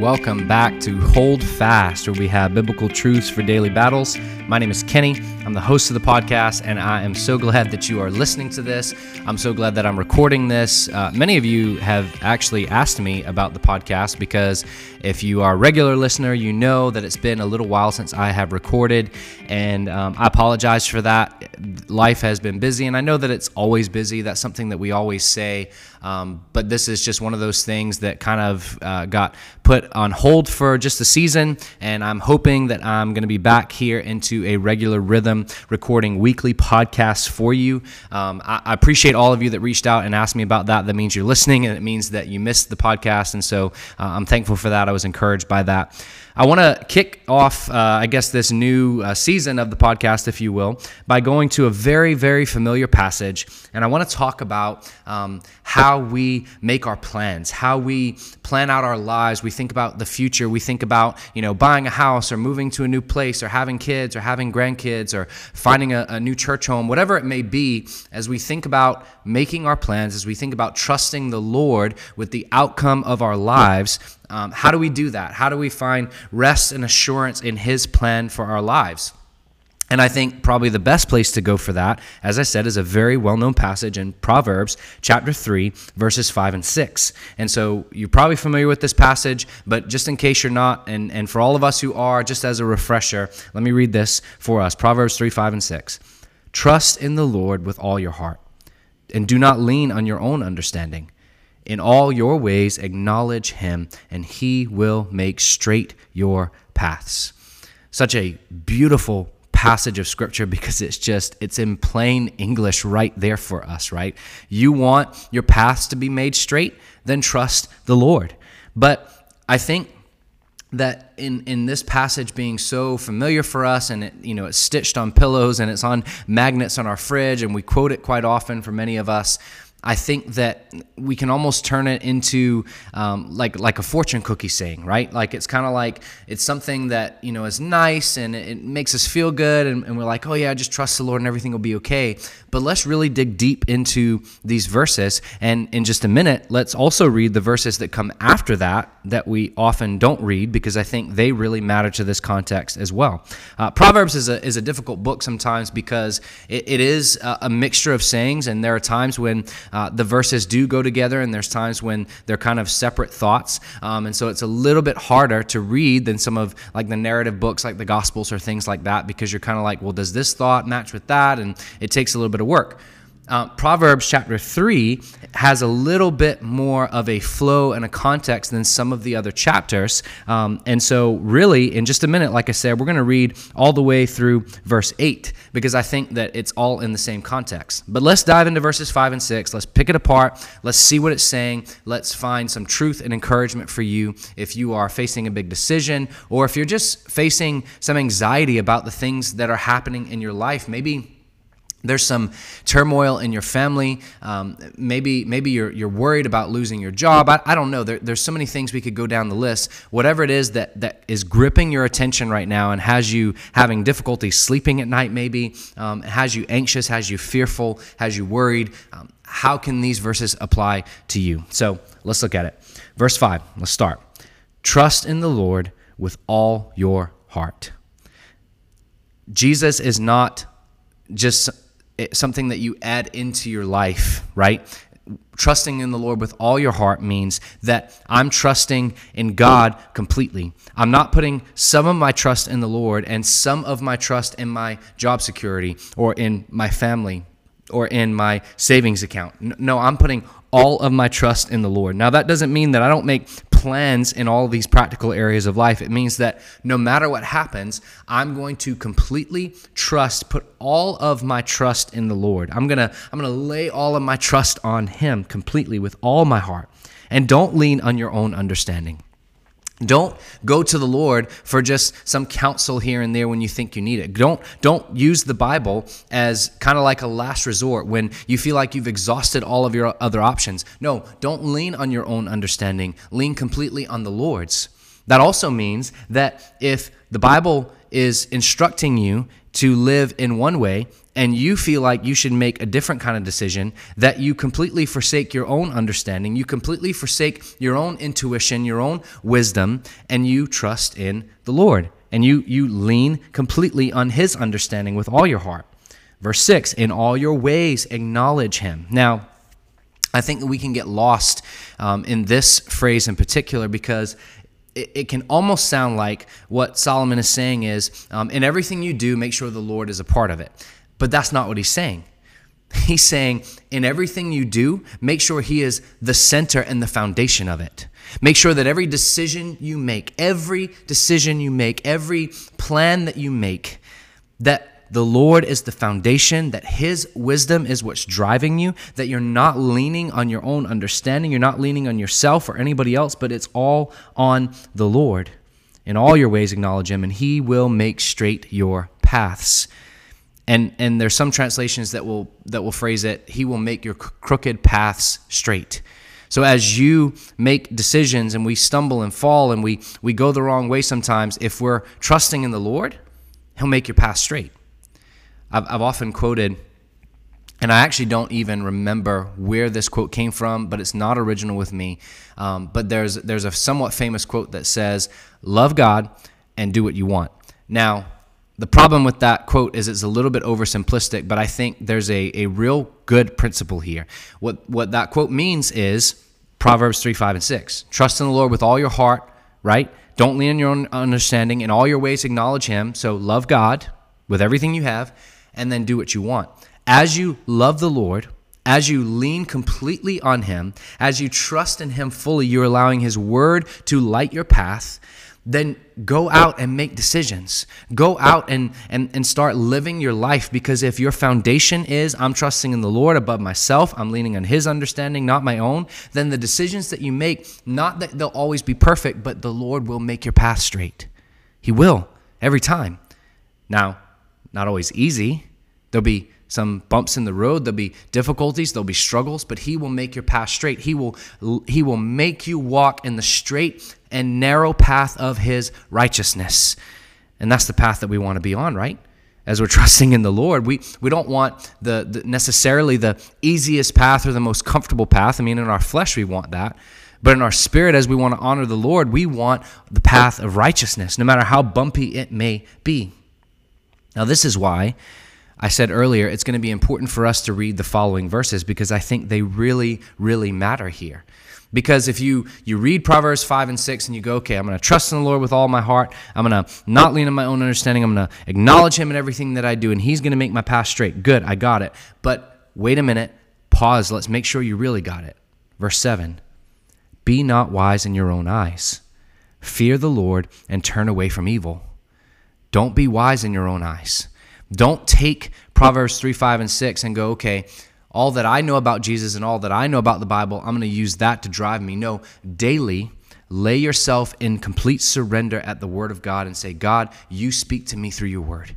Welcome back to Hold Fast, where we have biblical truths for daily battles. My name is Kenny. I'm the host of the podcast, and I am so glad that you are listening to this. I'm so glad that I'm recording this. Uh, many of you have actually asked me about the podcast because if you are a regular listener, you know that it's been a little while since I have recorded, and um, I apologize for that. Life has been busy, and I know that it's always busy. That's something that we always say, um, but this is just one of those things that kind of uh, got put on hold for just a season, and I'm hoping that I'm going to be back here into a regular rhythm, recording weekly podcasts for you. Um, I, I, appreciate all of you that reached out and asked me about that. That means you're listening, and it means that you missed the podcast, and so uh, I'm thankful for that. I was encouraged by that. I want to kick off, uh, I guess, this new uh, season of the podcast, if you will, by going to a very, very familiar passage. And I want to talk about um, how we make our plans, how we plan out our lives. We think about the future. We think about, you know, buying a house or moving to a new place or having kids or having grandkids or finding a, a new church home, whatever it may be. As we think about making our plans, as we think about trusting the Lord with the outcome of our lives, um, how do we do that? How do we find rest and assurance in His plan for our lives? And I think probably the best place to go for that, as I said, is a very well known passage in Proverbs chapter 3, verses 5 and 6. And so you're probably familiar with this passage, but just in case you're not, and, and for all of us who are, just as a refresher, let me read this for us Proverbs 3, 5 and 6. Trust in the Lord with all your heart, and do not lean on your own understanding. In all your ways, acknowledge him, and he will make straight your paths. Such a beautiful passage of scripture because it's just it's in plain english right there for us right you want your paths to be made straight then trust the lord but i think that in, in this passage being so familiar for us and it you know it's stitched on pillows and it's on magnets on our fridge and we quote it quite often for many of us I think that we can almost turn it into um, like like a fortune cookie saying, right? Like it's kind of like it's something that you know is nice and it makes us feel good, and, and, we're like, oh yeah, just trust the Lord and everything will be okay. But let's really dig deep into these verses, and in just a minute, let's also read the verses that come after that that we often don't read because I think they really matter to this context as well. Uh, Proverbs is a is a difficult book sometimes because it, it is a, a mixture of sayings, and there are times when uh, the verses do go together, and there's times when they're kind of separate thoughts. Um, and so it's a little bit harder to read than some of like the narrative books, like the Gospels or things like that, because you're kind of like, well, does this thought match with that? And it takes a little bit of work. Uh, Proverbs chapter 3 has a little bit more of a flow and a context than some of the other chapters. Um, and so, really, in just a minute, like I said, we're going to read all the way through verse 8 because I think that it's all in the same context. But let's dive into verses 5 and 6. Let's pick it apart. Let's see what it's saying. Let's find some truth and encouragement for you if you are facing a big decision or if you're just facing some anxiety about the things that are happening in your life. Maybe there's some turmoil in your family. Um, maybe maybe you're, you're worried about losing your job. I, I don't know. There, there's so many things we could go down the list. Whatever it is that, that is gripping your attention right now and has you having difficulty sleeping at night, maybe, um, has you anxious, has you fearful, has you worried, um, how can these verses apply to you? So let's look at it. Verse 5, let's start. Trust in the Lord with all your heart. Jesus is not just something that you add into your life, right? Trusting in the Lord with all your heart means that I'm trusting in God completely. I'm not putting some of my trust in the Lord and some of my trust in my job security or in my family or in my savings account. No, I'm putting all of my trust in the Lord. Now, that doesn't mean that I don't make plans in all these practical areas of life. It means that no matter what happens, I'm going to completely trust, put all of my trust in the Lord. I'm going to I'm going to lay all of my trust on him completely with all my heart. And don't lean on your own understanding. Don't go to the Lord for just some counsel here and there when you think you need it. Don't don't use the Bible as kind of like a last resort when you feel like you've exhausted all of your other options. No, don't lean on your own understanding. Lean completely on the Lord's. That also means that if the Bible is instructing you to live in one way and you feel like you should make a different kind of decision, that you completely forsake your own understanding, you completely forsake your own intuition, your own wisdom, and you trust in the Lord. And you, you lean completely on His understanding with all your heart. Verse 6 In all your ways, acknowledge Him. Now, I think that we can get lost um, in this phrase in particular because it, it, can almost sound like what Solomon is saying is um, in everything you do, make sure the Lord is a part of it. But that's not what he's saying. He's saying, in everything you do, make sure He is the center and the foundation of it. Make sure that every decision you make, every decision you make, every plan that you make, that the Lord is the foundation, that His wisdom is what's driving you, that you're not leaning on your own understanding, you're not leaning on yourself or anybody else, but it's all on the Lord. In all your ways, acknowledge Him, and He will make straight your paths and and there's some translations that will that will phrase it he will make your crooked paths straight so as you make decisions and we stumble and fall and we we go the wrong way sometimes if we're trusting in the lord he'll make your path straight i've, I've often quoted and I actually don't even remember where this quote came from, but it's not original with me. Um, but there's there's a somewhat famous quote that says, "Love God and do what you want." Now, the problem with that quote is it's a little bit oversimplistic, but I think there's a, a real good principle here. What, what that quote means is Proverbs 3, 5, and 6. Trust in the Lord with all your heart, right? Don't lean on your own understanding. In all your ways, acknowledge Him. So love God with everything you have, and then do what you want. As you love the Lord, as you lean completely on Him, as you trust in Him fully, you're allowing His word to light your path then go out and make decisions. Go out and, and, and start living your life because if your foundation is, I'm trusting in the Lord above myself, I'm leaning on His understanding, not my own, then the decisions that you make, not that they'll always be perfect, but the Lord will make your path straight. He will, every time. Now, not always easy. There'll be some bumps in the road there'll be difficulties there'll be struggles but he will make your path straight. He will he will make you walk in the straight and narrow path of his righteousness. And that's the path that we want to be on right? As we're trusting in the lord we we don't want the, the necessarily the easiest path or the most comfortable path. I mean in our flesh we want that. But in our spirit, as we want to honor the Lord, we want the path of righteousness, no matter how bumpy it may be. Now, this is why I said earlier, it's going to be important for us to read the following verses because I think they really, really matter here. Because if you you read Proverbs 5 and 6 and you go, okay, I'm going to trust in the Lord with all my heart. I'm going to not lean on my own understanding. I'm going to acknowledge Him in everything that I do, and He's going to make my path straight. Good, I got it. But wait a minute, pause. Let's make sure you really got it. Verse 7 Be not wise in your own eyes. Fear the Lord and turn away from evil. Don't be wise in your own eyes. Don't take Proverbs 3, 5, and 6 and go, okay, all that I know about Jesus and all that I know about the Bible, I'm going to use that to drive me. No, daily, lay yourself in complete surrender at the Word of God and say, God, you speak to me through your Word.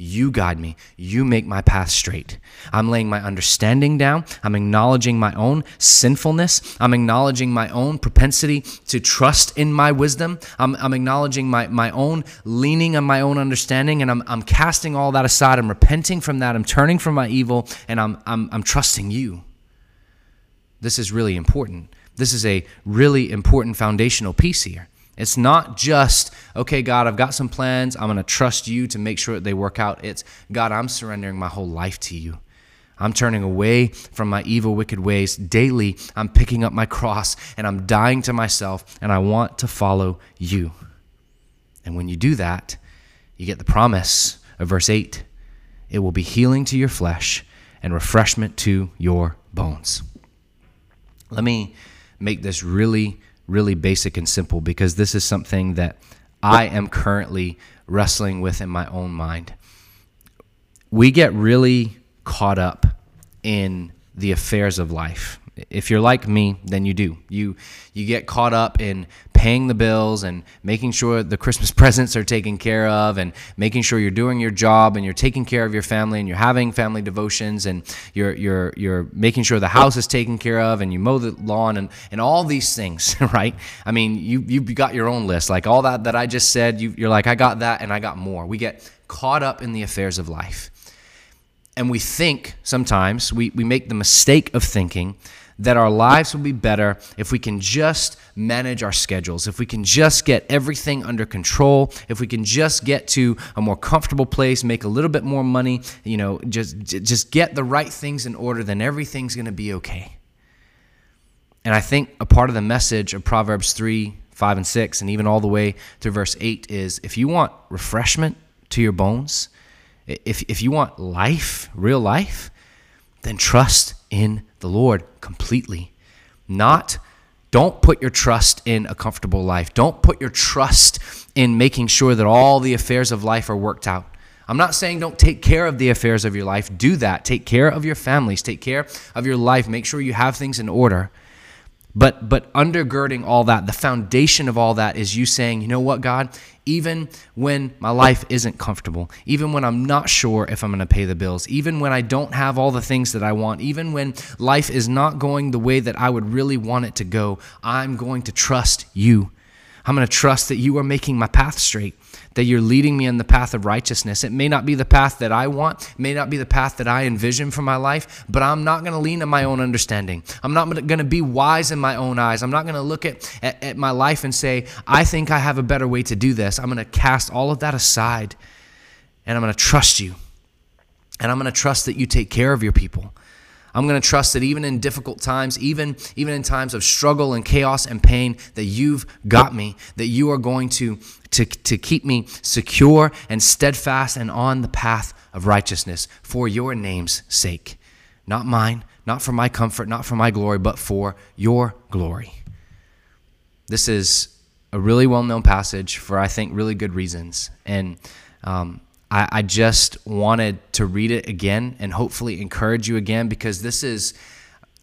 You guide me. You make my path straight. I'm laying my understanding down. I'm acknowledging my own sinfulness. I'm acknowledging my own propensity to trust in my wisdom. I'm, I'm acknowledging my, my own leaning on my own understanding, and I'm, I'm casting all that aside. I'm repenting from that. I'm turning from my evil, and I'm, I'm, I'm trusting you. This is really important. This is a really important foundational piece here. It's not just, okay, God, I've got some plans. I'm going to trust you to make sure that they work out. It's, God, I'm surrendering my whole life to you. I'm turning away from my evil, wicked ways. Daily, I'm picking up my cross and I'm dying to myself, and I want to follow you. And when you do that, you get the promise of verse 8 it will be healing to your flesh and refreshment to your bones. Let me make this really really basic and simple because this is something that I am currently wrestling with in my own mind. We get really caught up in the affairs of life if you're like me, then you do. You you get caught up in paying the bills and making sure the Christmas presents are taken care of and making sure you're doing your job and you're taking care of your family and you're having family devotions and you're you're you're making sure the house is taken care of and you mow the lawn and and all these things, right? I mean, you you got your own list. Like all that that I just said, you you're like I got that and I got more. We get caught up in the affairs of life. and we think sometimes, we, we make the mistake of thinking that our lives will be better if we can just manage our schedules, if we can just get everything under control, if we can just get to a more comfortable place, make a little bit more money, you know, just just get the right things in order, then everything's going to be okay. And I think a part of the message of Proverbs 3, 5 and 6 and even all the way to verse 8 is if you want refreshment to your bones, if if you want life, real life, then trust in the Lord completely. Not, don't put your trust in a comfortable life. Don't put your trust in making sure that all the affairs of life are worked out. I'm not saying don't take care of the affairs of your life. Do that. Take care of your families. Take care of your life. Make sure you have things in order. But but undergirding all that, the foundation of all that is you saying, you know what, God, even when my life isn't comfortable, even when I'm not sure if I'm going to pay the bills, even when I don't have all the things that I want, even when life is not going the way that I would really want it to go, I'm going to trust you. I'm going to trust that you are making my path straight that you're leading me in the path of righteousness. It may not be the path that I want, may not be the path that I envision for my life, but I'm not going to lean on my own understanding. I'm not going to be wise in my own eyes. I'm not going to look at, at, at my life and say, I think I have a better way to do this. I'm going to cast all of that aside and I'm going to trust you. And I'm going to trust that you take care of your people. I'm going to trust that even in difficult times, even even in times of struggle and chaos and pain, that you've got me, that you are going to to, to keep me secure and steadfast and on the path of righteousness for your name's sake. Not mine, not for my comfort, not for my glory, but for your glory. This is a really well known passage for, I think, really good reasons. And um, I, I just wanted to read it again and hopefully encourage you again because this is,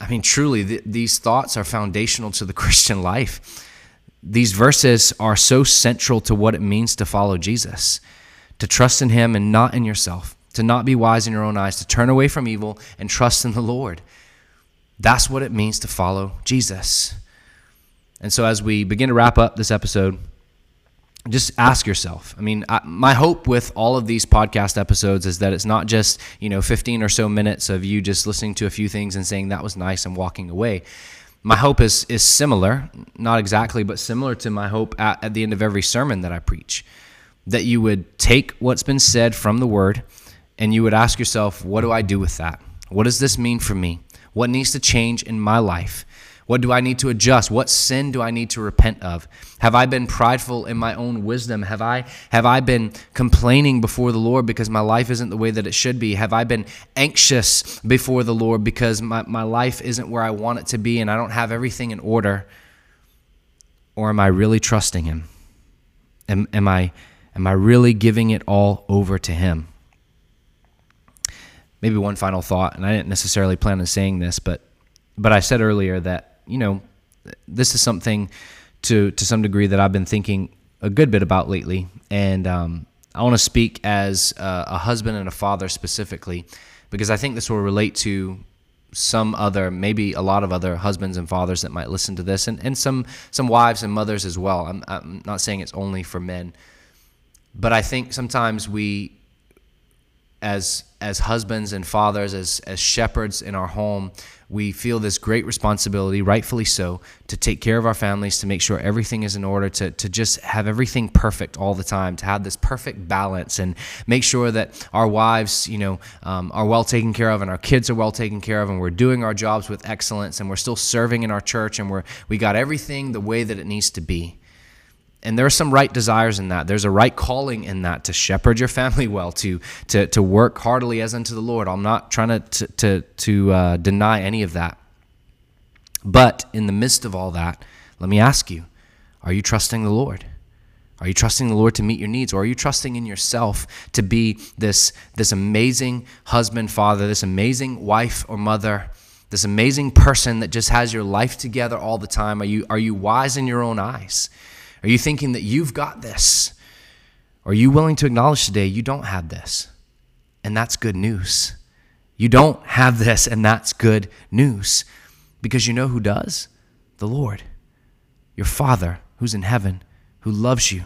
I mean, truly, th- these thoughts are foundational to the Christian life. These verses are so central to what it means to follow Jesus, to trust in Him and not in yourself, to not be wise in your own eyes, to turn away from evil and trust in the Lord. That's what it means to follow Jesus. And so, as we begin to wrap up this episode, just ask yourself. I mean, I, my hope with all of these podcast episodes is that it's not just, you know, 15 or so minutes of you just listening to a few things and saying that was nice and walking away. My hope is is similar, not exactly, but similar to my hope at, at the end of every sermon that I preach. That you would take what's been said from the word and you would ask yourself, what do I do with that? What does this mean for me? What needs to change in my life? What do I need to adjust? What sin do I need to repent of? Have I been prideful in my own wisdom? Have I have I been complaining before the Lord because my life isn't the way that it should be? Have I been anxious before the Lord because my, my life isn't where I want it to be and I don't have everything in order? Or am I really trusting him? Am, am I am I really giving it all over to him? Maybe one final thought, and I didn't necessarily plan on saying this, but but I said earlier that you know, this is something to to some degree that I've been thinking a good bit about lately, and um, I want to speak as a, a husband and a father specifically, because I think this will relate to some other, maybe a lot of other husbands and fathers that might listen to this, and, and some some wives and mothers as well. I'm, I'm not saying it's only for men, but I think sometimes we, as as husbands and fathers, as as shepherds in our home, we feel this great responsibility, rightfully so, to take care of our families, to make sure everything is in order, to, to just have everything perfect all the time, to have this perfect balance, and make sure that our wives, you know, um, are well taken care of, and our kids are well taken care of, and we're doing our jobs with excellence, and we're still serving in our church, and we're we got everything the way that it needs to be and there are some right desires in that. There's a right calling in that to shepherd your family well, to to to work heartily as unto the Lord. I'm not trying to to to, uh, deny any of that. But in the midst of all that, let me ask you: Are you trusting the Lord? Are you trusting the Lord to meet your needs, or are you trusting in yourself to be this this amazing husband, father, this amazing wife or mother? This amazing person that just has your life together all the time. Are you, are you wise in your own eyes? Are you thinking that you've got this? Are you willing to acknowledge today you don't have this? And that's good news. You don't have this, and that's good news. Because you know who does? The Lord, your Father who's in heaven, who loves you,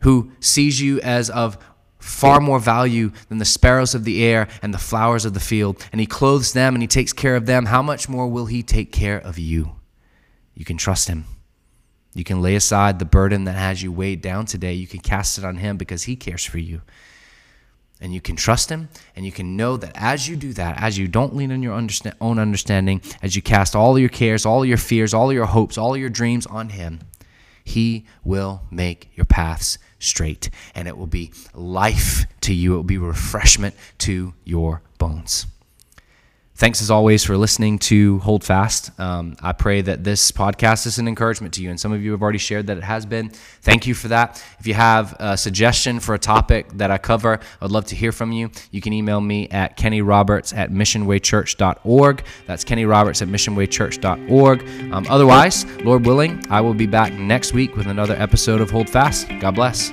who sees you as of far more value than the sparrows of the air and the flowers of the field, and he clothes them and he takes care of them, how much more will he take care of you? You can trust him. You can lay aside the burden that has you weighed down today. You can cast it on him because he cares for you. And you can trust him, and you can know that as you do that, as you don't lean on your own understanding, as you cast all your cares, all your fears, all your hopes, all your dreams on him, he will make your paths straight, and it will be life to you. It will be refreshment to your bones. Thanks as always for listening to Hold Fast. Um, I pray that this podcast is an encouragement to you, and some of you have already shared that it has been. Thank you for that. If you have a suggestion for a topic that I cover, I'd love to hear from you. You can email me at kennyroberts at missionwaychurch.org. That's kennyroberts at missionwaychurch.org. Um, otherwise, Lord willing, I will be back next week with another episode of Hold Fast. God bless.